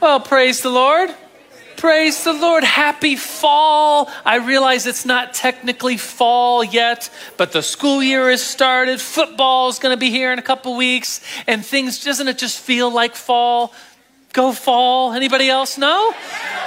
Well, praise the Lord. Praise the Lord. Happy fall. I realize it's not technically fall yet, but the school year has started. Football is going to be here in a couple weeks, and things, doesn't it just feel like fall? Go fall. Anybody else know?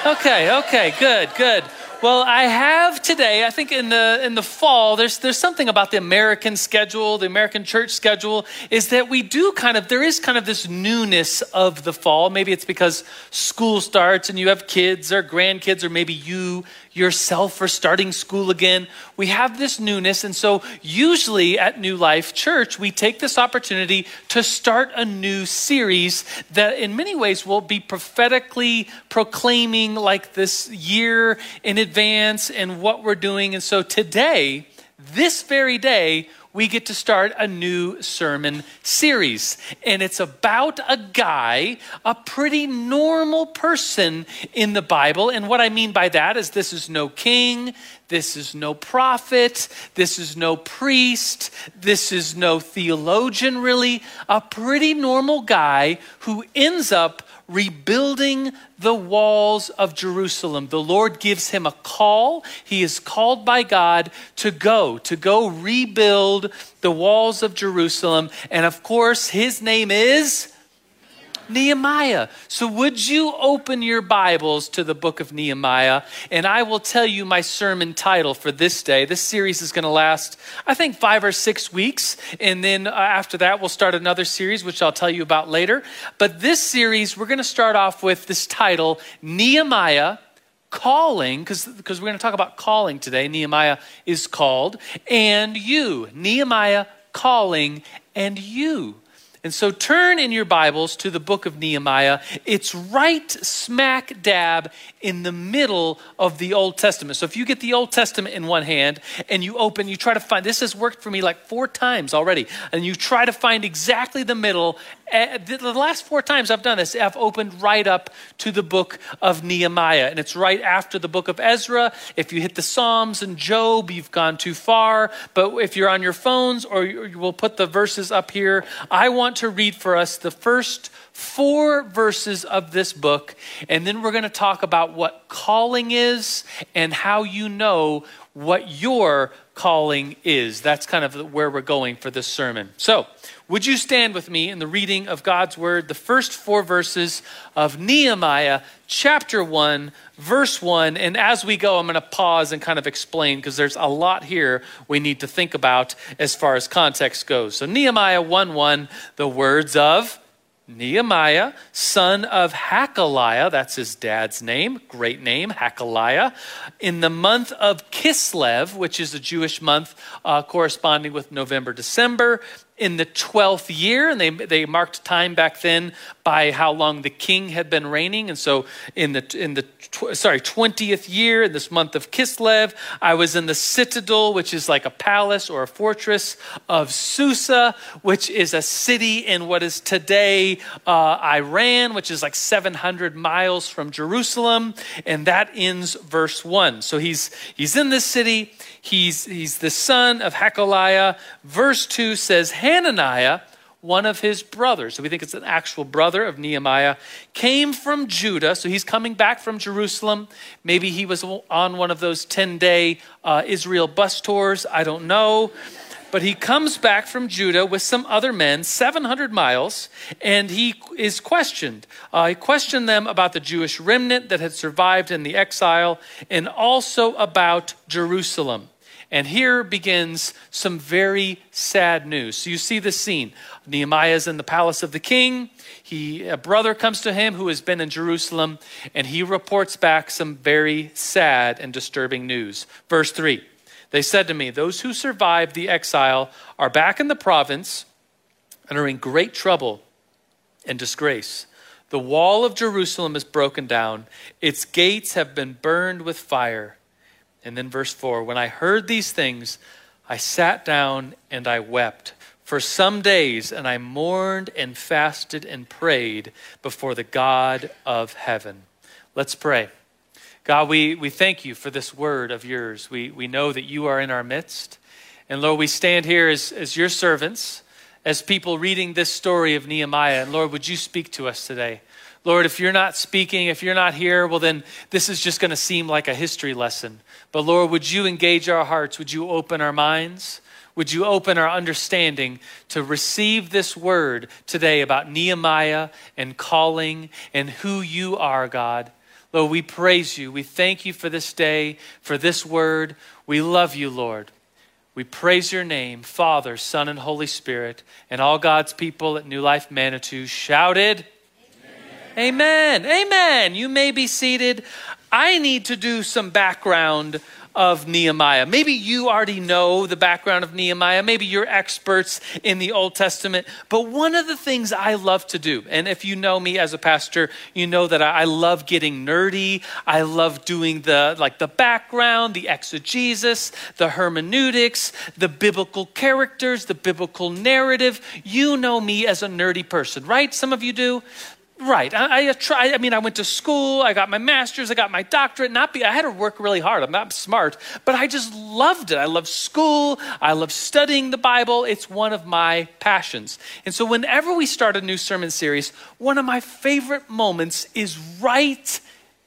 Okay, okay, good, good. Well, I have today, I think in the in the fall, there's there's something about the American schedule, the American church schedule, is that we do kind of there is kind of this newness of the fall. Maybe it's because school starts and you have kids or grandkids, or maybe you yourself for starting school again. We have this newness. And so, usually at New Life Church, we take this opportunity to start a new series that, in many ways, will be prophetically proclaiming like this year in advance and what we're doing. And so, today, this very day, we get to start a new sermon series. And it's about a guy, a pretty normal person in the Bible. And what I mean by that is this is no king, this is no prophet, this is no priest, this is no theologian, really. A pretty normal guy who ends up rebuilding the walls of Jerusalem. The Lord gives him a call. He is called by God to go, to go rebuild the walls of Jerusalem. And of course, his name is Nehemiah. So, would you open your Bibles to the book of Nehemiah? And I will tell you my sermon title for this day. This series is going to last, I think, five or six weeks. And then uh, after that, we'll start another series, which I'll tell you about later. But this series, we're going to start off with this title Nehemiah calling, because we're going to talk about calling today. Nehemiah is called, and you. Nehemiah calling, and you. And so turn in your Bibles to the book of Nehemiah. It's right smack dab in the middle of the Old Testament. So if you get the Old Testament in one hand and you open, you try to find, this has worked for me like four times already, and you try to find exactly the middle. Eh, the last four times I've done this, I've opened right up to the book of Nehemiah, and it's right after the book of Ezra. If you hit the Psalms and Job, you've gone too far. But if you're on your phones, or we'll put the verses up here, I want want to read for us the first four verses of this book, and then we're going to talk about what calling is and how you know what your calling is. That's kind of where we're going for this sermon. So, would you stand with me in the reading of God's word, the first four verses of Nehemiah chapter 1, verse 1. And as we go, I'm going to pause and kind of explain because there's a lot here we need to think about as far as context goes. So, Nehemiah 1 1, the words of Nehemiah, son of Hakaliah, that's his dad's name, great name, Hakaliah, in the month of Kislev, which is a Jewish month uh, corresponding with November, December, in the 12th year, and they, they marked time back then by how long the king had been reigning. And so in the, in the tw- sorry, 20th year, in this month of Kislev, I was in the citadel, which is like a palace or a fortress of Susa, which is a city in what is today uh, Iran, which is like 700 miles from Jerusalem. And that ends verse 1. So he's, he's in this city. He's, he's the son of Hakaliah. Verse 2 says, Hananiah, one of his brothers, so we think it's an actual brother of Nehemiah, came from Judah. So he's coming back from Jerusalem. Maybe he was on one of those 10 day uh, Israel bus tours. I don't know. But he comes back from Judah with some other men, 700 miles, and he is questioned. Uh, he questioned them about the Jewish remnant that had survived in the exile and also about Jerusalem. And here begins some very sad news. So you see the scene. Nehemiah is in the palace of the king. He, a brother comes to him who has been in Jerusalem, and he reports back some very sad and disturbing news. Verse 3 They said to me, Those who survived the exile are back in the province and are in great trouble and disgrace. The wall of Jerusalem is broken down, its gates have been burned with fire. And then verse 4 When I heard these things, I sat down and I wept for some days, and I mourned and fasted and prayed before the God of heaven. Let's pray. God, we, we thank you for this word of yours. We, we know that you are in our midst. And Lord, we stand here as, as your servants, as people reading this story of Nehemiah. And Lord, would you speak to us today? Lord, if you're not speaking, if you're not here, well, then this is just going to seem like a history lesson. But Lord, would you engage our hearts? Would you open our minds? Would you open our understanding to receive this word today about Nehemiah and calling and who you are, God? Lord, we praise you. We thank you for this day, for this word. We love you, Lord. We praise your name, Father, Son, and Holy Spirit. And all God's people at New Life Manitou shouted, Amen. Amen. You may be seated. I need to do some background of Nehemiah. Maybe you already know the background of Nehemiah. Maybe you're experts in the Old Testament. But one of the things I love to do, and if you know me as a pastor, you know that I love getting nerdy. I love doing the like the background, the exegesis, the hermeneutics, the biblical characters, the biblical narrative. You know me as a nerdy person, right? Some of you do. Right. I, I try. I mean, I went to school. I got my master's. I got my doctorate. Not be. I had to work really hard. I'm not smart, but I just loved it. I love school. I love studying the Bible. It's one of my passions. And so, whenever we start a new sermon series, one of my favorite moments is right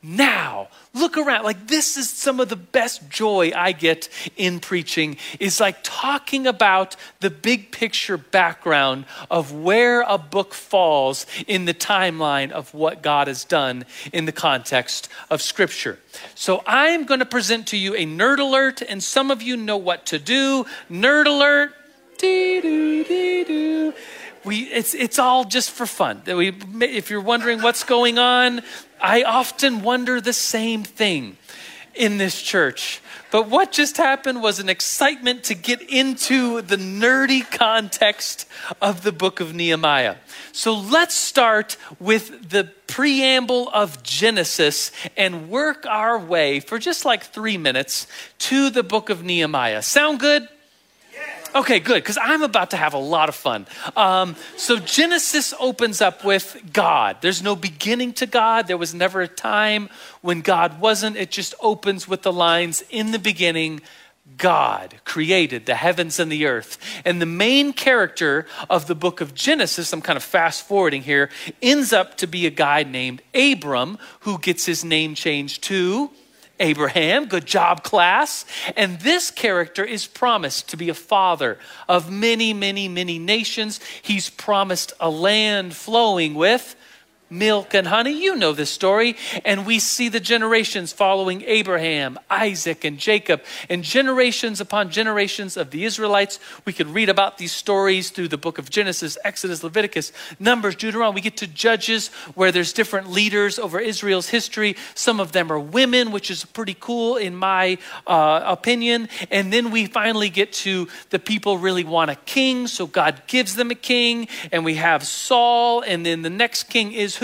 now. Look around. Like, this is some of the best joy I get in preaching, is like talking about the big picture background of where a book falls in the timeline of what God has done in the context of Scripture. So, I'm going to present to you a nerd alert, and some of you know what to do. Nerd alert. Dee doo, dee doo we, it's, it's all just for fun. We, if you're wondering what's going on, I often wonder the same thing in this church. But what just happened was an excitement to get into the nerdy context of the book of Nehemiah. So let's start with the preamble of Genesis and work our way for just like three minutes to the book of Nehemiah. Sound good? Okay, good, because I'm about to have a lot of fun. Um, so Genesis opens up with God. There's no beginning to God. There was never a time when God wasn't. It just opens with the lines In the beginning, God created the heavens and the earth. And the main character of the book of Genesis, I'm kind of fast forwarding here, ends up to be a guy named Abram who gets his name changed to Abraham. Good job, class. And this character is promised to be a father of many, many, many nations. He's promised a land flowing with milk and honey. You know this story. And we see the generations following Abraham, Isaac, and Jacob, and generations upon generations of the Israelites. We could read about these stories through the book of Genesis, Exodus, Leviticus, Numbers, Deuteronomy. We get to Judges, where there's different leaders over Israel's history. Some of them are women, which is pretty cool in my uh, opinion. And then we finally get to the people really want a king, so God gives them a king, and we have Saul, and then the next king is who?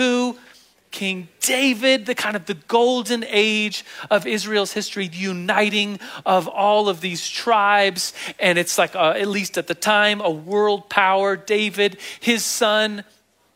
King David, the kind of the golden age of Israel's history, the uniting of all of these tribes. And it's like, uh, at least at the time, a world power. David, his son,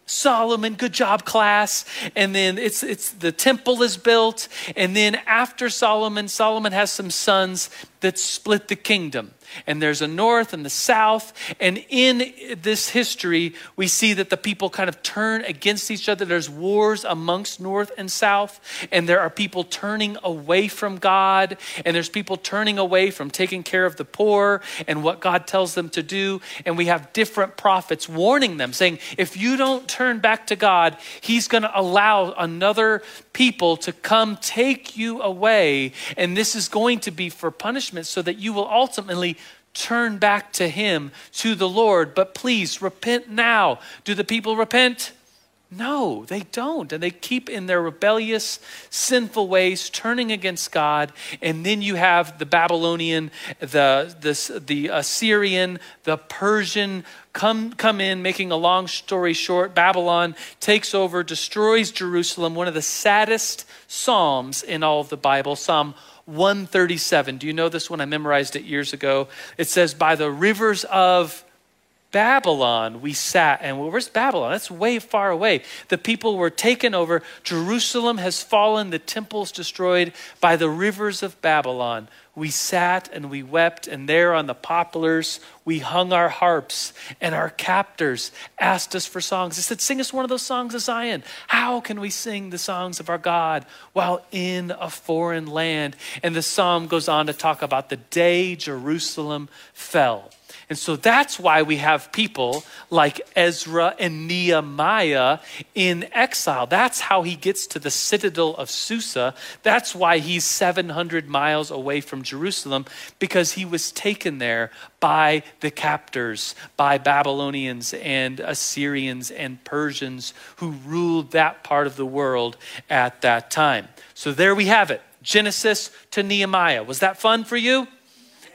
Solomon, good job, class. And then it's, it's the temple is built. And then after Solomon, Solomon has some sons that split the kingdom and there's a north and the south. And in this history, we see that the people kind of turn against each other. There's wars amongst north and south, and there are people turning away from God, and there's people turning away from taking care of the poor and what God tells them to do. And we have different prophets warning them, saying, if you don't turn back to God, He's going to allow another people to come take you away. And this is going to be for punishment so that you will ultimately turn back to Him, to the Lord. But please repent now. Do the people repent? No, they don't. And they keep in their rebellious, sinful ways, turning against God. And then you have the Babylonian, the, the, the Assyrian, the Persian come, come in, making a long story short. Babylon takes over, destroys Jerusalem, one of the saddest Psalms in all of the Bible, Psalm 137. Do you know this one? I memorized it years ago. It says, By the rivers of Babylon we sat. And where's Babylon? That's way far away. The people were taken over. Jerusalem has fallen, the temple's destroyed by the rivers of Babylon we sat and we wept, and there on the poplars we hung our harps, and our captors asked us for songs. They said, Sing us one of those songs of Zion. How can we sing the songs of our God while in a foreign land? And the psalm goes on to talk about the day Jerusalem fell. And so that's why we have people like Ezra and Nehemiah in exile. That's how he gets to the citadel of Susa. That's why he's 700 miles away from Jerusalem, because he was taken there by the captors, by Babylonians and Assyrians and Persians who ruled that part of the world at that time. So there we have it Genesis to Nehemiah. Was that fun for you?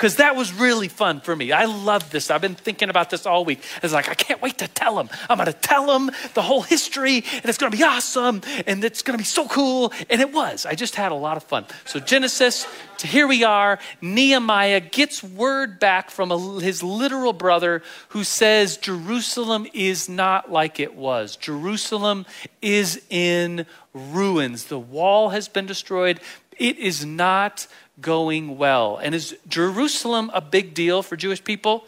Because that was really fun for me. I love this. I've been thinking about this all week. It's like, I can't wait to tell them. I'm going to tell them the whole history, and it's going to be awesome, and it's going to be so cool. And it was. I just had a lot of fun. So, Genesis to here we are. Nehemiah gets word back from a, his literal brother who says Jerusalem is not like it was. Jerusalem is in ruins. The wall has been destroyed. It is not going well. And is Jerusalem a big deal for Jewish people?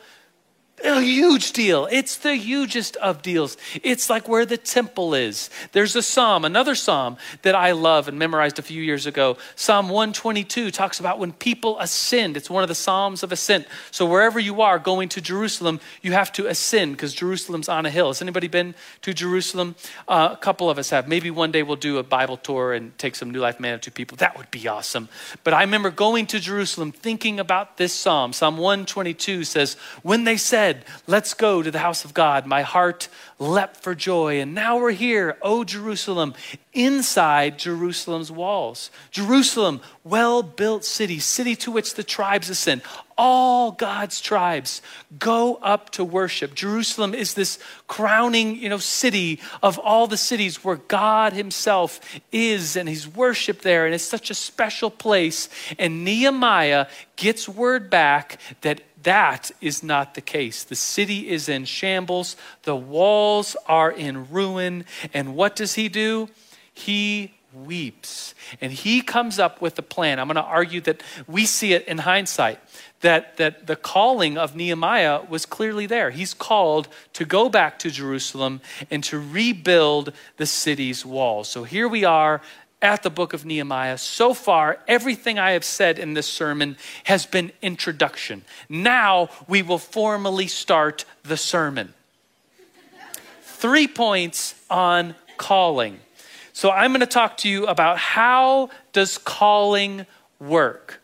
A huge deal. It's the hugest of deals. It's like where the temple is. There's a psalm, another psalm that I love and memorized a few years ago. Psalm 122 talks about when people ascend. It's one of the psalms of ascent. So wherever you are going to Jerusalem, you have to ascend because Jerusalem's on a hill. Has anybody been to Jerusalem? Uh, a couple of us have. Maybe one day we'll do a Bible tour and take some New Life Manitou people. That would be awesome. But I remember going to Jerusalem thinking about this psalm. Psalm 122 says, When they said, said, Let's go to the house of God. My heart leapt for joy. And now we're here, O Jerusalem, inside Jerusalem's walls. Jerusalem, well built city, city to which the tribes ascend. All God's tribes go up to worship. Jerusalem is this crowning, you know, city of all the cities where God himself is and he's worshiped there and it's such a special place. And Nehemiah gets word back that that is not the case. The city is in shambles, the walls are in ruin. And what does he do? He weeps. And he comes up with a plan. I'm going to argue that we see it in hindsight that, that the calling of Nehemiah was clearly there. He's called to go back to Jerusalem and to rebuild the city's walls. So here we are at the book of Nehemiah. So far, everything I have said in this sermon has been introduction. Now we will formally start the sermon. Three points on calling. So I'm going to talk to you about how does calling work?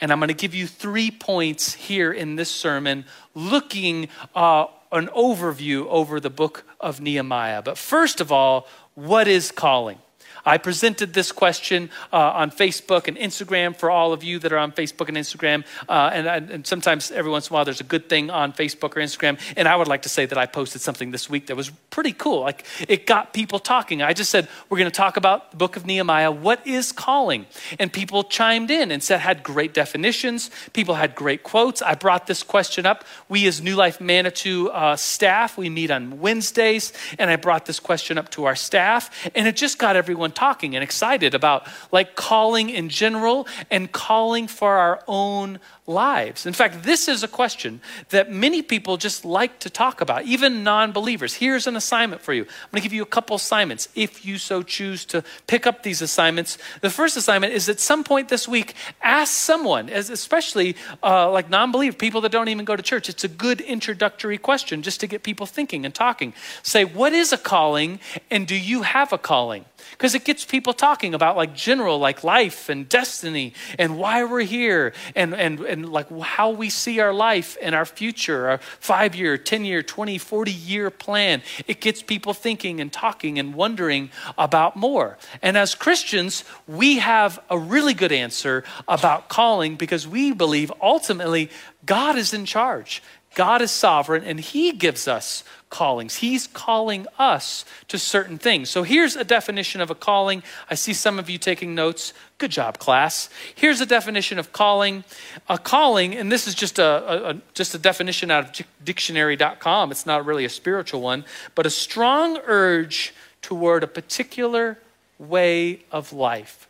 And I'm going to give you three points here in this sermon looking uh, an overview over the book of Nehemiah. But first of all, what is calling? I presented this question uh, on Facebook and Instagram for all of you that are on Facebook and Instagram. Uh, and, and, sometimes, every once in a while, there's a good thing on Facebook or Instagram. And I would like to say that I posted something this week that was pretty cool. Like it got people talking. I just said, we're going to talk about the book of Nehemiah. What is calling? And people chimed in and said, had great definitions. People had great quotes. I brought this question up. We, as New Life Manitou uh, staff, we meet on Wednesdays. And I brought this question up to our staff. And it just got everyone talking and excited about like calling in general and calling for our own lives. In fact, this is a question that many people just like to talk about, even non believers. Here's an assignment for you. I'm going to give you a couple assignments if you so choose to pick up these assignments. The first assignment is at some point this week, ask someone, especially uh, like non believer people that don't even go to church. It's a good introductory question just to get people thinking and talking. Say, what is a calling and do you have a calling? Because it gets people talking about like general, like life and destiny and why we're here and, and, and like how we see our life and our future, our five year, 10 year, 20, 40 year plan. It gets people thinking and talking and wondering about more. And as Christians, we have a really good answer about calling because we believe ultimately God is in charge. God is sovereign and He gives us callings. He's calling us to certain things. So here's a definition of a calling. I see some of you taking notes. Good job, class. Here's a definition of calling. A calling, and this is just a, a, a just a definition out of dictionary.com. It's not really a spiritual one, but a strong urge toward a particular way of life.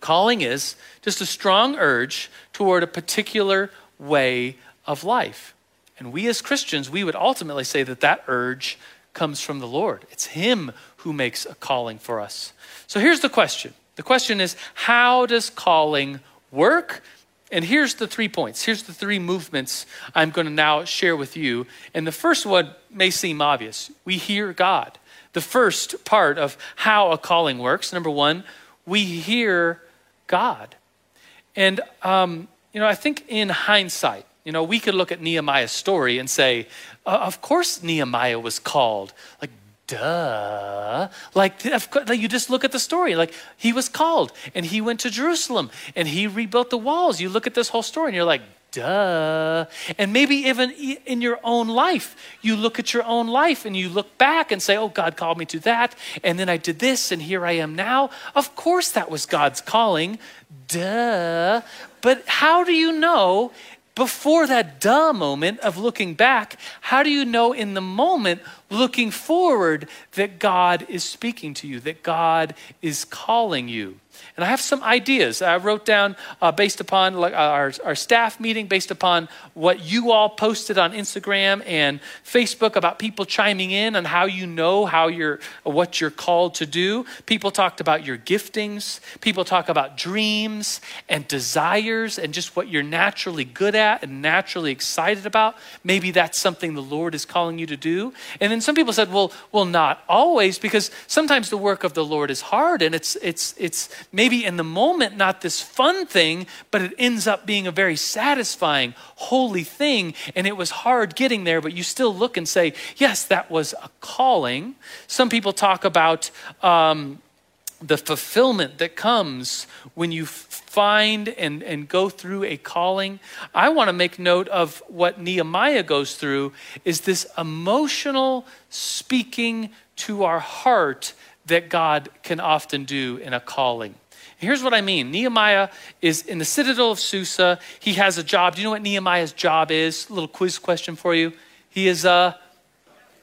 Calling is just a strong urge toward a particular way of life. And we as Christians, we would ultimately say that that urge comes from the Lord. It's Him who makes a calling for us. So here's the question the question is how does calling work? And here's the three points. Here's the three movements I'm going to now share with you. And the first one may seem obvious. We hear God. The first part of how a calling works, number one, we hear God. And, um, you know, I think in hindsight, you know, we could look at Nehemiah's story and say, uh, of course Nehemiah was called. Like, duh. Like, like, you just look at the story. Like, he was called and he went to Jerusalem and he rebuilt the walls. You look at this whole story and you're like, duh. And maybe even in your own life, you look at your own life and you look back and say, oh, God called me to that. And then I did this and here I am now. Of course, that was God's calling. Duh. But how do you know before that duh moment of looking back, how do you know in the moment, looking forward, that God is speaking to you, that God is calling you? And I have some ideas I wrote down uh, based upon uh, our, our staff meeting, based upon what you all posted on Instagram and Facebook about people chiming in on how you know how you're, what you're called to do. People talked about your giftings. People talk about dreams and desires and just what you're naturally good at and naturally excited about. Maybe that's something the Lord is calling you to do. And then some people said, well, well, not always, because sometimes the work of the Lord is hard and it's, it's, it's maybe in the moment not this fun thing, but it ends up being a very satisfying, holy thing. And it was hard getting there, but you still look and say, yes, that was a calling. Some people talk about um, the fulfillment that comes when you find and, and go through a calling. I want to make note of what Nehemiah goes through is this emotional speaking to our heart that God can often do in a calling. Here's what I mean Nehemiah is in the citadel of Susa. He has a job. Do you know what Nehemiah's job is? A little quiz question for you. He is a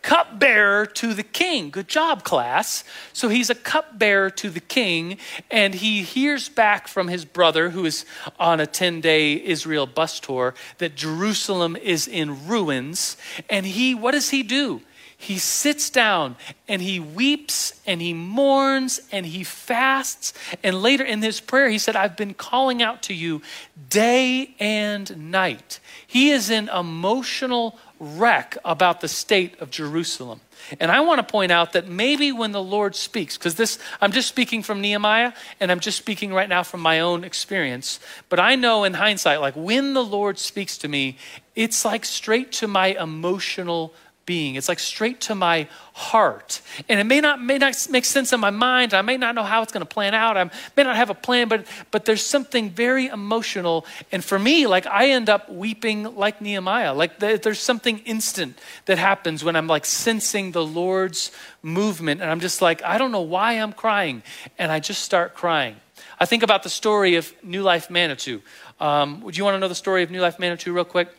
cupbearer to the king. Good job, class. So he's a cupbearer to the king, and he hears back from his brother, who is on a 10 day Israel bus tour, that Jerusalem is in ruins. And he, what does he do? He sits down and he weeps and he mourns and he fasts. And later in his prayer, he said, I've been calling out to you day and night. He is in emotional wreck about the state of Jerusalem. And I want to point out that maybe when the Lord speaks, because this, I'm just speaking from Nehemiah and I'm just speaking right now from my own experience, but I know in hindsight, like when the Lord speaks to me, it's like straight to my emotional being. It's like straight to my heart. And it may not, may not make sense in my mind. I may not know how it's going to plan out. I may not have a plan, but, but there's something very emotional. And for me, like I end up weeping like Nehemiah. Like there's something instant that happens when I'm like sensing the Lord's movement. And I'm just like, I don't know why I'm crying. And I just start crying. I think about the story of New Life Manitou. Um, would you want to know the story of New Life Manitou real quick?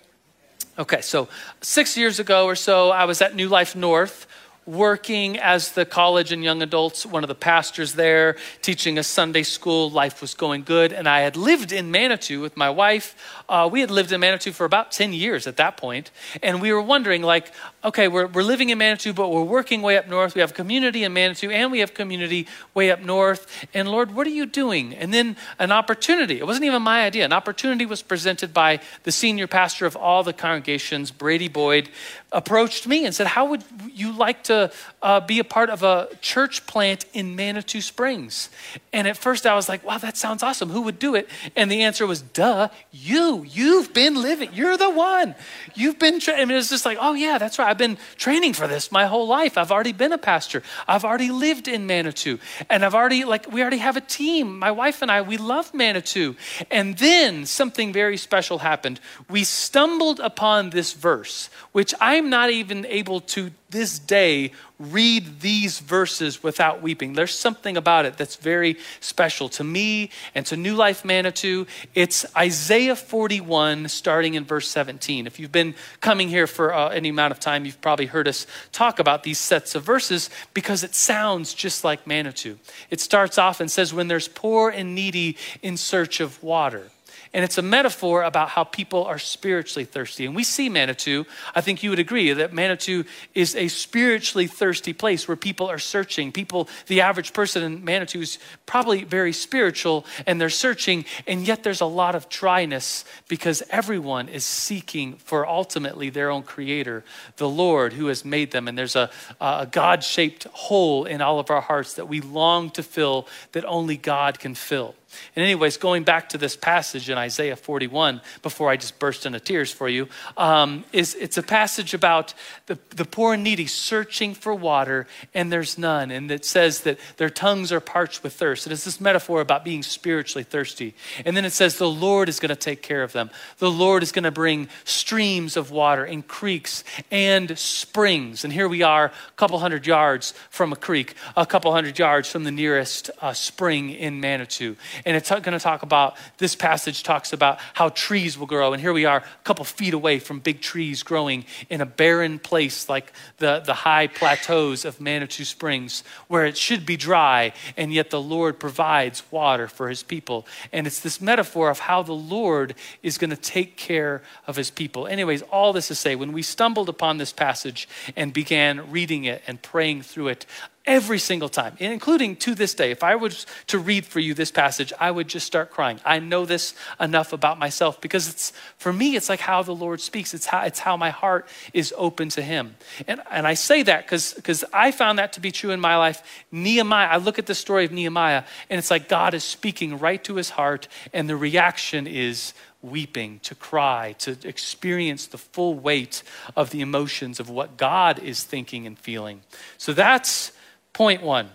Okay, so six years ago or so, I was at New Life North working as the college and young adults, one of the pastors there, teaching a Sunday school. Life was going good. And I had lived in Manitou with my wife. Uh, we had lived in Manitou for about 10 years at that point. And we were wondering, like, okay, we're, we're living in Manitou, but we're working way up north. We have community in Manitou and we have community way up north. And Lord, what are you doing? And then an opportunity, it wasn't even my idea, an opportunity was presented by the senior pastor of all the congregations, Brady Boyd, approached me and said, How would you like to uh, be a part of a church plant in Manitou Springs? And at first I was like, Wow, that sounds awesome. Who would do it? And the answer was, Duh, you. You've been living. You're the one. You've been, tra-. I mean, it's just like, Oh, yeah, that's right. I've been training for this my whole life. I've already been a pastor. I've already lived in Manitou. And I've already, like, we already have a team. My wife and I, we love Manitou. And then something very special happened. We stumbled upon this verse, which I'm not even able to this day read these verses without weeping. There's something about it that's very special to me and to New Life Manitou. It's Isaiah 41, starting in verse 17. If you've been coming here for uh, any amount of time, you've probably heard us talk about these sets of verses because it sounds just like Manitou. It starts off and says, When there's poor and needy in search of water. And it's a metaphor about how people are spiritually thirsty. And we see Manitou. I think you would agree that Manitou is a spiritually thirsty place where people are searching. People, the average person in Manitou is probably very spiritual and they're searching, and yet there's a lot of dryness because everyone is seeking for ultimately their own creator, the Lord who has made them. And there's a, a God shaped hole in all of our hearts that we long to fill that only God can fill. And, anyways, going back to this passage in Isaiah 41, before I just burst into tears for you, um, is it's a passage about the, the poor and needy searching for water, and there's none. And it says that their tongues are parched with thirst. And it's this metaphor about being spiritually thirsty. And then it says the Lord is going to take care of them. The Lord is going to bring streams of water and creeks and springs. And here we are, a couple hundred yards from a creek, a couple hundred yards from the nearest uh, spring in Manitou. And it's going to talk about, this passage talks about how trees will grow. And here we are, a couple feet away from big trees growing in a barren place like the, the high plateaus of Manitou Springs, where it should be dry, and yet the Lord provides water for his people. And it's this metaphor of how the Lord is going to take care of his people. Anyways, all this to say, when we stumbled upon this passage and began reading it and praying through it, every single time, including to this day. If I was to read for you this passage, I would just start crying. I know this enough about myself because it's for me, it's like how the Lord speaks. It's how it's how my heart is open to Him. And and I say that because because I found that to be true in my life. Nehemiah, I look at the story of Nehemiah, and it's like God is speaking right to his heart, and the reaction is weeping, to cry, to experience the full weight of the emotions of what God is thinking and feeling. So that's Point one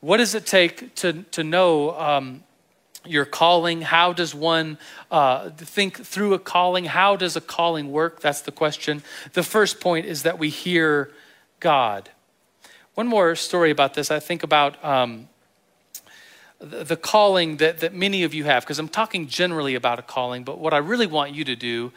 What does it take to, to know um, your calling? How does one uh, think through a calling? How does a calling work? That's the question. The first point is that we hear God. One more story about this. I think about um, the, calling that, that many of you have, because I'm talking generally about a calling, but what I really want you to do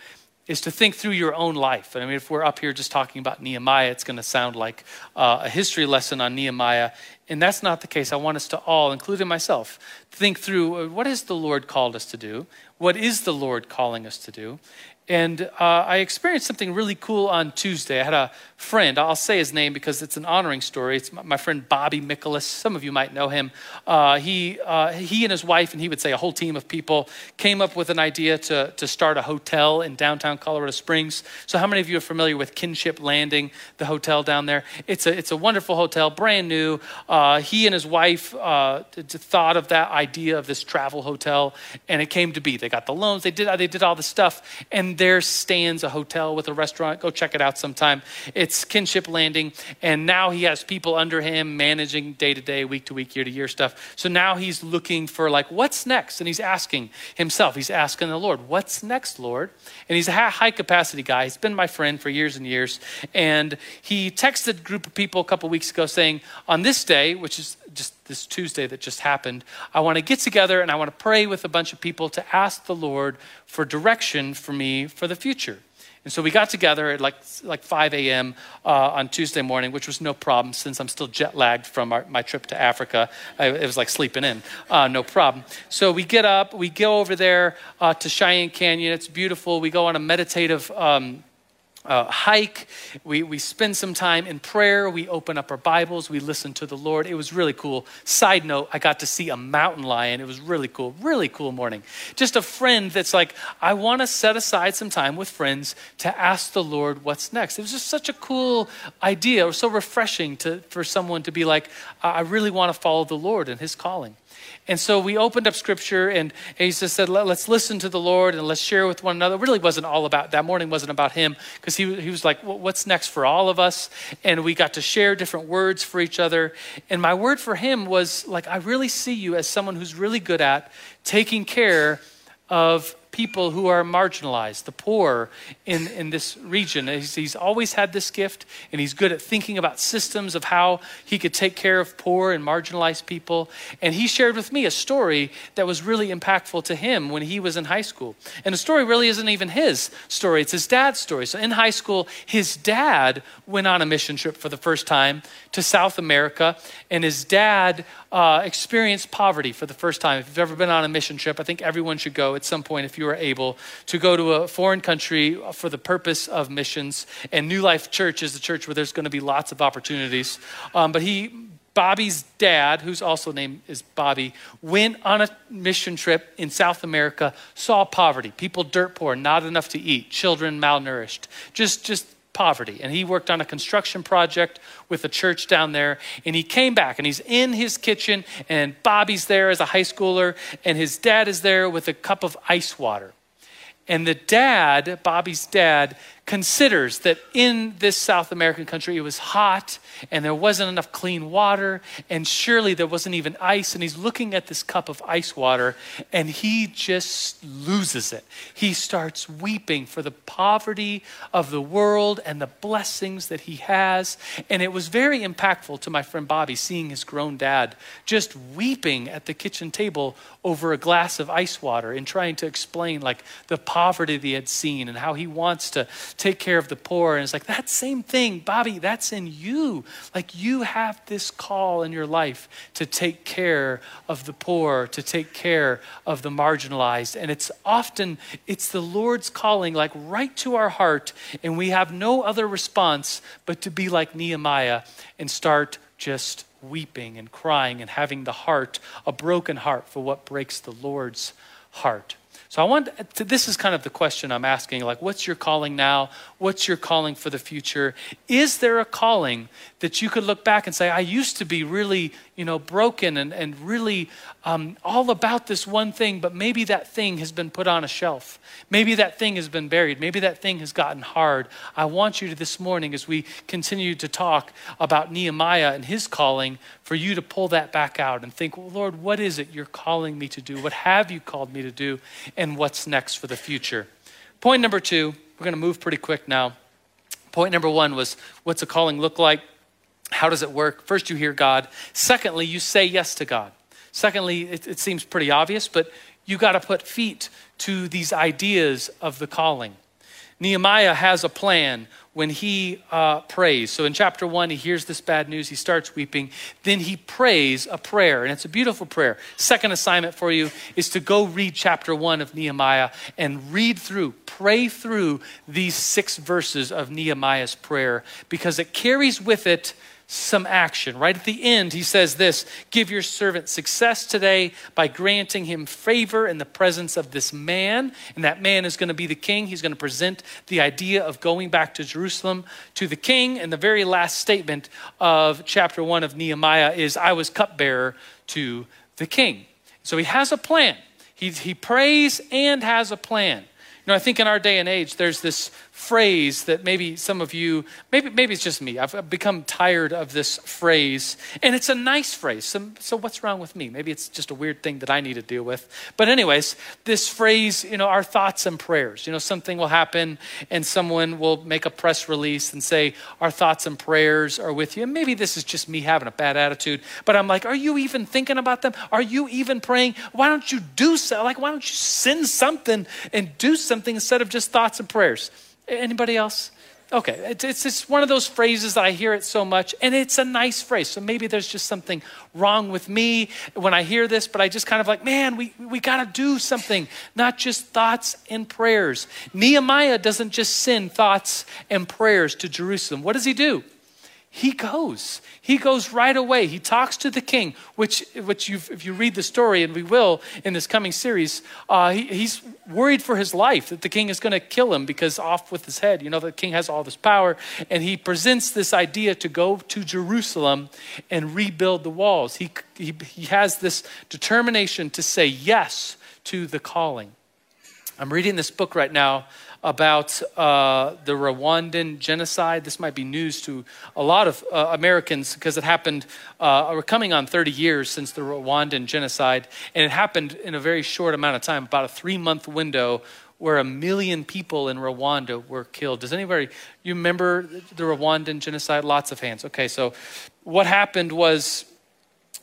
is to think through your own life. And I mean, if we're up here just talking about Nehemiah, it's going to sound like uh, a history lesson on Nehemiah. And that's not the case. I want us to all, including myself, think through uh, what has the Lord called us to do? What is the Lord calling us to do? And uh, I experienced something really cool on Tuesday. I had a friend, I'll say his name because it's an honoring story. It's my friend Bobby Michaelis. Some of you might know him. Uh, he, uh, he and his wife, and he would say a whole team of people, came up with an idea to, to start a hotel in downtown Colorado Springs. So, how many of you are familiar with Kinship Landing, the hotel down there? It's a, it's a wonderful hotel, brand new. Uh, he and his wife uh, thought of that idea of this travel hotel, and it came to be. They got the loans, they did, they did all the stuff, and there stands a hotel with a restaurant. Go check it out sometime. It's Kinship Landing, and now he has people under him managing day to day, week to week, year to year stuff. So now he's looking for like, what's next? And he's asking himself, he's asking the Lord, what's next, Lord? And he's a high capacity guy. He's been my friend for years and years. And he texted a group of people a couple weeks ago saying, on this day, which is just this Tuesday that just happened, I want to get together and I want to pray with a bunch of people to ask the Lord for direction for me for the future. And so we got together at like, like 5 a.m. Uh, on Tuesday morning, which was no problem since I'm still jet lagged from our, my trip to Africa. I, it was like sleeping in, uh, no problem. So we get up, we go over there uh, to Cheyenne Canyon. It's beautiful. We go on a meditative um, uh, hike. We, we spend some time in prayer. We open up our Bibles. We listen to the Lord. It was really cool. Side note, I got to see a mountain lion. It was really cool. Really cool morning. Just a friend that's like, I want to set aside some time with friends to ask the Lord what's next. It was just such a cool idea. It was so refreshing to, for someone to be like, I really want to follow the Lord and his calling. And so we opened up scripture and he just said, Let, us listen to the Lord and let's share with one another. It really wasn't all about that morning, wasn't about him because he, he was like, What's next for all of us? And we got to share different words for each other. And my word for him was like, I really see you as someone who's really good at taking care of people who are marginalized, the poor in, in this region. He's, he's, always had this gift, and he's good at thinking about systems of how he could take care of poor and marginalized people. And he shared with me a story that was really impactful to him when he was in high school. And the story really isn't even his story, it's his dad's story. So in high school, his dad went on a mission trip for the first time to South America, and his dad uh, experienced poverty for the first time. If you've ever been on a mission trip, I think everyone should go at some point if you you are able to go to a foreign country for the purpose of missions. And New Life Church is the church where there's going to be lots of opportunities. Um, but he, Bobby's dad, who's also named is Bobby, went on a mission trip in South America, saw poverty, people dirt poor, not enough to eat, children malnourished, just just poverty. And he worked on a construction project with a church down there. And he came back and he's in his kitchen, and Bobby's there as a high schooler, and his dad is there with a cup of ice water. And the dad, Bobby's dad, considers that in this South American country it was hot and there wasn't enough clean water and surely there wasn't even ice. And he's looking at this cup of ice water and he just loses it. He starts weeping for the poverty of the world and the blessings that he has. And it was very impactful to my friend Bobby seeing his grown dad just weeping at the kitchen table over a glass of ice water and trying to explain like the poverty that he had seen and how he wants to take care of the poor. And it's like, that same thing, Bobby, that's in you. Like you have this call in your life to take care of the poor, to take care of the marginalized. And it's often, it's the Lord's calling, like right to our heart. And we have no other response but to be like Nehemiah and start just weeping and crying and having the heart, a broken heart for what breaks the Lord's heart. So I want to, this is kind of the question I'm asking like what's your calling now? What's your calling for the future? Is there a calling that you could look back and say I used to be really, you know, broken and and really um, all about this one thing, but maybe that thing has been put on a shelf. Maybe that thing has been buried. Maybe that thing has gotten hard. I want you to this morning, as we continue to talk about Nehemiah and his calling, for you to pull that back out and think, well, Lord, what is it you're calling me to do? What have you called me to do? What's next for the future? Point number two, we're going to move pretty quick now. Point number one was what's a calling look like? How does it work? First, you hear God. Secondly, you say yes to God. Secondly, it, it seems pretty obvious, but you got to put feet to these ideas of the calling. Nehemiah has a plan when he uh, prays. So in chapter one, he hears this bad news, he starts weeping. Then he prays a prayer, and it's a beautiful prayer. Second assignment for you is to go read chapter one of Nehemiah and read through, pray through these six verses of Nehemiah's prayer because it carries with it some action. Right at the end, he says this Give your servant success today by granting him favor in the presence of this man. And that man is going to be the king. He's going to present the idea of going back to Jerusalem to the king. And the very last statement of chapter one of Nehemiah is I was cupbearer to the king. So he has a plan. He, he prays and has a plan. You know, I think in our day and age, there's this phrase that maybe some of you, maybe, maybe it's just me, I've become tired of this phrase. And it's a nice phrase. So, so what's wrong with me? Maybe it's just a weird thing that I need to deal with. But, anyways, this phrase, you know, our thoughts and prayers. You know, something will happen and someone will make a press release and say, Our thoughts and prayers are with you. And maybe this is just me having a bad attitude, but I'm like, Are you even thinking about them? Are you even praying? Why don't you do so? Like, why don't you send something and do something instead of just thoughts and prayers? Anybody else? Okay, it's, it's just one of those phrases that I hear it so much, and it's a nice phrase. So maybe there's just something wrong with me when I hear this, but I just kind of like, man, we, we got to do something, not just thoughts and prayers. Nehemiah doesn't just send thoughts and prayers to Jerusalem. What does he do? He goes. He goes right away. He talks to the king, which, which if you read the story, and we will in this coming series, uh, he, he's worried for his life that the king is going to kill him because off with his head. You know, the king has all this power. And he presents this idea to go to Jerusalem and rebuild the walls. He, he, he has this determination to say yes to the calling. I'm reading this book right now about uh, the Rwandan genocide. This might be news to a lot of uh, Americans because it happened, uh, we're coming on 30 years since the Rwandan genocide, and it happened in a very short amount of time, about a three month window where a million people in Rwanda were killed. Does anybody, you remember the Rwandan genocide? Lots of hands. Okay, so what happened was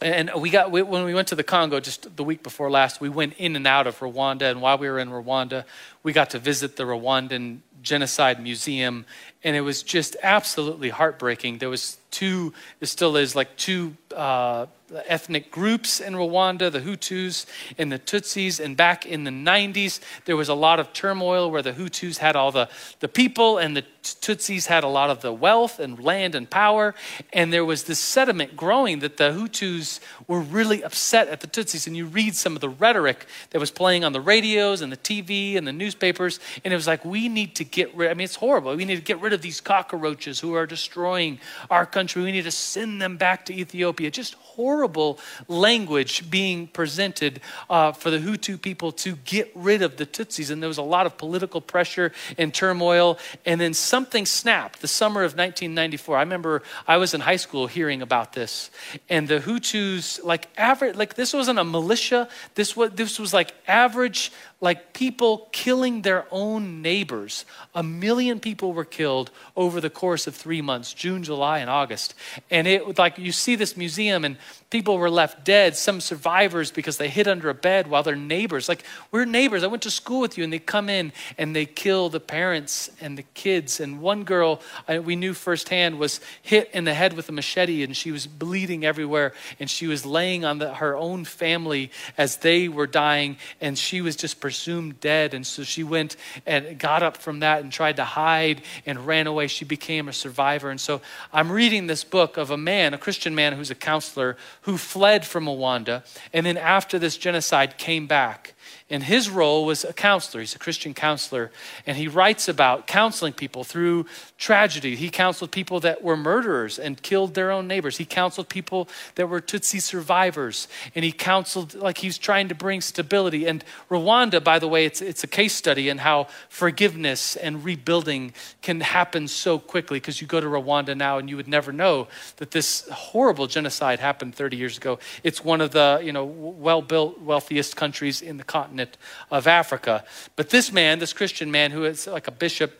and we got when we went to the Congo just the week before last, we went in and out of Rwanda. And while we were in Rwanda, we got to visit the Rwandan Genocide Museum, and it was just absolutely heartbreaking. There was two, there still is like two uh, ethnic groups in Rwanda, the Hutus and the Tutsis. And back in the 90s, there was a lot of turmoil where the Hutus had all the, the people and the Tutsis had a lot of the wealth and land and power. And there was this sentiment growing that the Hutus were really upset at the Tutsis. And you read some of the rhetoric that was playing on the radios and the TV and the newspapers. And it was like, we need to get rid, I mean, it's horrible. We need to get rid of these cockroaches who are destroying our country. We need to send them back to Ethiopia. Just horrible language being presented uh, for the Hutu people to get rid of the Tutsis. And there was a lot of political pressure and turmoil. And then something snapped the summer of 1994. I remember I was in high school hearing about this. And the Hutus, like average, like this wasn't a militia. This was, this was like average like people killing their own neighbors. A million people were killed over the course of three months June, July, and August. And it like you see this museum, and people were left dead, some survivors because they hid under a bed while their neighbors, like, we're neighbors. I went to school with you. And they come in and they kill the parents and the kids. And one girl I, we knew firsthand was hit in the head with a machete, and she was bleeding everywhere. And she was laying on the, her own family as they were dying, and she was just presumed dead. And so she went and got up from that and tried to hide and ran away. She became a survivor. And so I'm reading this book of a man, a Christian man who's a counselor, who fled from Rwanda and then after this genocide came back and his role was a counselor. He's a Christian counselor. And he writes about counseling people through tragedy. He counseled people that were murderers and killed their own neighbors. He counseled people that were Tutsi survivors. And he counseled, like he's trying to bring stability. And Rwanda, by the way, it's, it's a case study in how forgiveness and rebuilding can happen so quickly. Because you go to Rwanda now and you would never know that this horrible genocide happened 30 years ago. It's one of the, you know, well built, wealthiest countries in the continent continent of Africa. But this man, this Christian man who is like a bishop,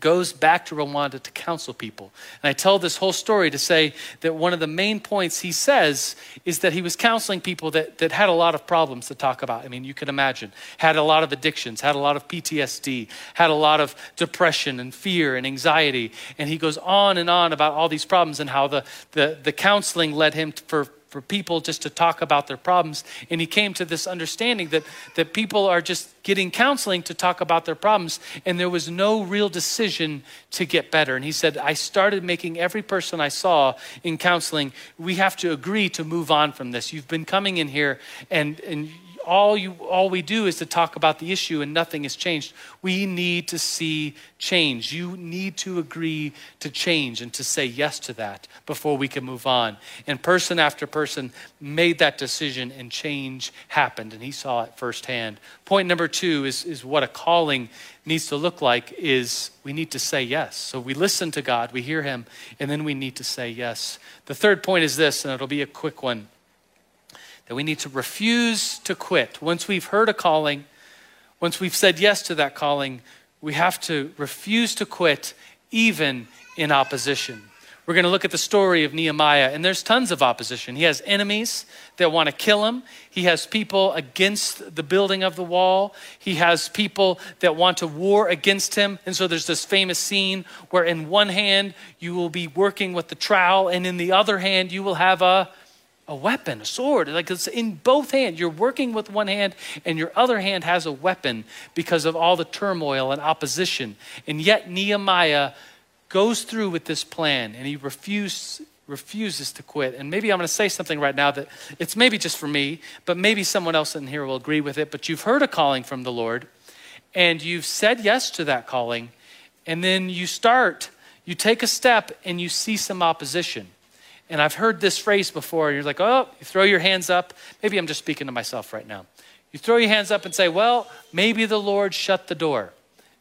goes back to Rwanda to counsel people. And I tell this whole story to say that one of the main points he says is that he was counseling people that, that had a lot of problems to talk about. I mean, you can imagine, had a lot of addictions, had a lot of PTSD, had a lot of depression and fear and anxiety. And he goes on and on about all these problems and how the, the, the counseling led him for for people just to talk about their problems. And he came to this understanding that, that people are just getting counseling to talk about their problems, and there was no real decision to get better. And he said, I started making every person I saw in counseling, we have to agree to move on from this. You've been coming in here and, and all you all we do is to talk about the issue and nothing has changed. We need to see change. You need to agree to change and to say yes to that before we can move on. And person after person made that decision and change happened and he saw it firsthand. Point number 2 is is what a calling needs to look like is we need to say yes. So we listen to God, we hear him, and then we need to say yes. The third point is this and it'll be a quick one that we need to refuse to quit. Once we've heard a calling, once we've said yes to that calling, we have to refuse to quit even in opposition. We're going to look at the story of Nehemiah, and there's tons of opposition. He has enemies that want to kill him. He has people against the building of the wall. He has people that want to war against him. And so there's this famous scene where, in one hand, you will be working with the trowel, and in the other hand, you will have a, a weapon, a sword. Like it's in both hands. You're working with one hand, and your other hand has a weapon because of all the turmoil and opposition. And yet, Nehemiah goes through with this plan and he refuse, refuses to quit. And maybe I'm going to say something right now that it's maybe just for me, but maybe someone else in here will agree with it. But you've heard a calling from the Lord and you've said yes to that calling, and then you start, you take a step and you see some opposition. And I've heard this phrase before, you're like, oh, you throw your hands up. Maybe I'm just speaking to myself right now. You throw your hands up and say, well, maybe the Lord shut the door.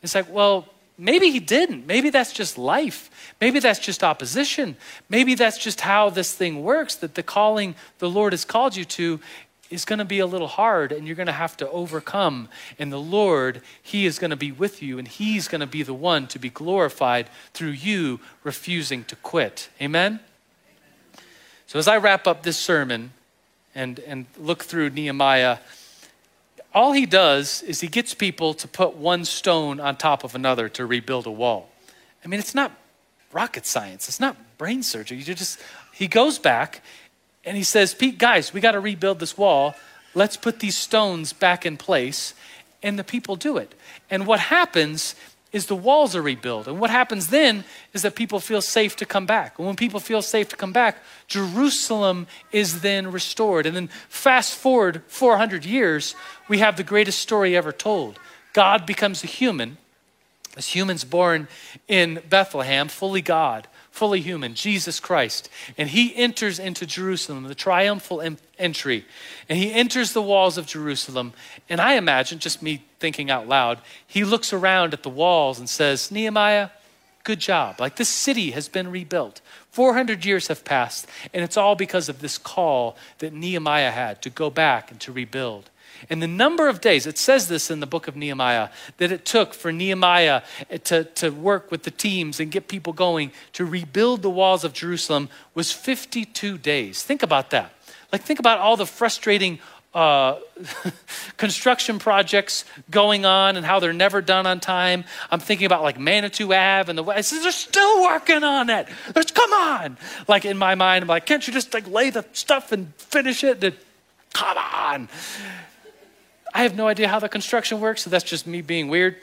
It's like, well, Maybe he didn't. Maybe that's just life. Maybe that's just opposition. Maybe that's just how this thing works that the calling the Lord has called you to is going to be a little hard and you're going to have to overcome. And the Lord, He is going to be with you and He's going to be the one to be glorified through you refusing to quit. Amen? So as I wrap up this sermon and, and look through Nehemiah, all he does is he gets people to put one stone on top of another to rebuild a wall. I mean, it's not rocket science, it's not brain surgery. You just, he goes back and he says, Pete, guys, we got to rebuild this wall. Let's put these stones back in place. And the people do it. And what happens is the walls are rebuilt. And what happens then is that people feel safe to come back. And when people feel safe to come back, Jerusalem is then restored. And then fast forward 400 years, we have the greatest story ever told. God becomes a human, as humans born in Bethlehem, fully God, fully human, Jesus Christ. And he enters into Jerusalem, the triumphal entry. And he enters the walls of Jerusalem. And I imagine, just me thinking out loud, he looks around at the walls and says, Nehemiah, good job. Like this city has been rebuilt. 400 years have passed, and it's all because of this call that Nehemiah had to go back and to rebuild. And the number of days, it says this in the book of Nehemiah, that it took for Nehemiah eh, to, to work with the teams and get people going to rebuild the walls of Jerusalem was 52 days. Think about that. Like, think about all the frustrating uh, construction projects going on and how they're never done on time. I'm thinking about like Manitou Ave and the West. They're still working on it. There's, come on. Like in my mind, I'm like, can't you just like lay the stuff and finish it? And, come on. I have no idea how the construction works, so that's just me being weird.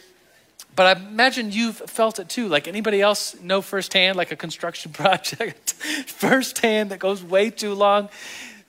But I imagine you've felt it too. Like anybody else know firsthand, like a construction project firsthand that goes way too long?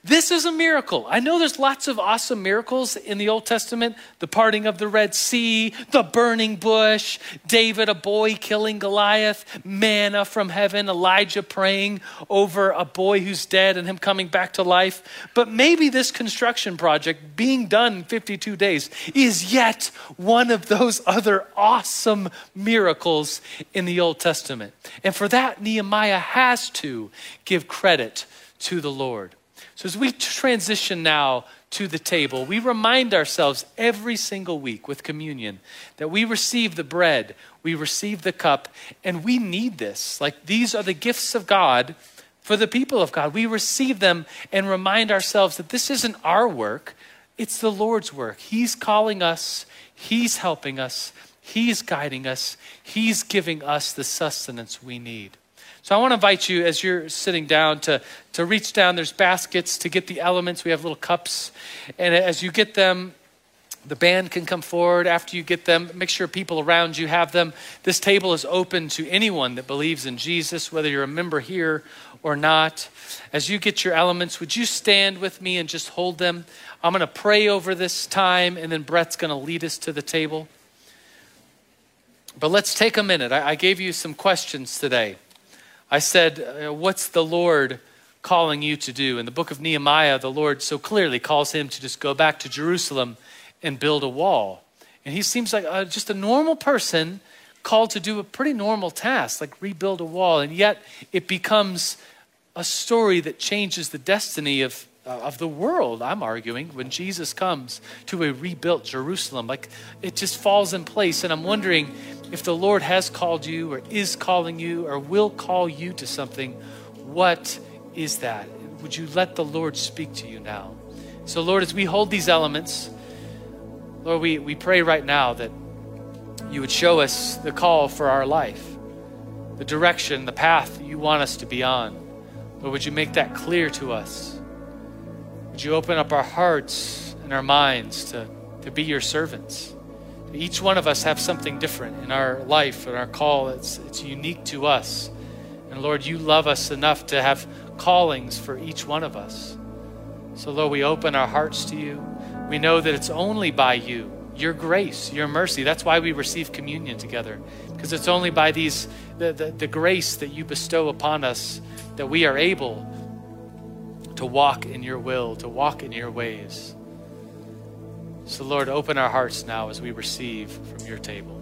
This is a miracle. I know there's lots of awesome miracles in the Old Testament the parting of the Red Sea, the burning bush, David, a boy killing Goliath, manna from heaven, Elijah praying over a boy who's dead and him coming back to life. But maybe this construction project being done in 52 days is yet one of those other awesome miracles in the Old Testament. And for that, Nehemiah has to give credit to the Lord. So, as we transition now to the table, we remind ourselves every single week with communion that we receive the bread, we receive the cup, and we need this. Like these are the gifts of God for the people of God. We receive them and remind ourselves that this isn't our work, it's the Lord's work. He's calling us, He's helping us, He's guiding us, He's giving us the sustenance we need. So I want to invite you as you're sitting down to, to reach down. There's baskets to get the elements. We have little cups. And as you get them, the band can come forward after you get them. Make sure people around you have them. This table is open to anyone that believes in Jesus, whether you're a member here or not. As you get your elements, would you stand with me and just hold them? I'm going to pray over this time, and then Brett's going to lead us to the table. But let's take a minute. I, I gave you some questions today. I said, uh, What's the Lord calling you to do? In the book of Nehemiah, the Lord so clearly calls him to just go back to Jerusalem and build a wall. And he seems like uh, just a normal person called to do a pretty normal task, like rebuild a wall. And yet it becomes a story that changes the destiny of, uh, of the world, I'm arguing, when Jesus comes to a rebuilt Jerusalem. Like it just falls in place. And I'm wondering If the Lord has called you or is calling you or will call you to something, what is that? Would you let the Lord speak to you now? So, Lord, as we hold these elements, Lord, we, we pray right now that you would show us the call for our life, the direction, the path that you want us to be on. Lord, would you make that clear to us? Would you open up our hearts and our minds to, to be your servants? Each one of us have something different in our life and our call. It's, it's unique to us. And Lord, you love us enough to have callings for each one of us. So, Lord, we open our hearts to you. We know that it's only by you, your grace, your mercy. That's why we receive communion together, because it's only by these the, the, the grace that you bestow upon us that we are able to walk in your will, to walk in your ways. So, Lord, open our hearts now as we receive from your table.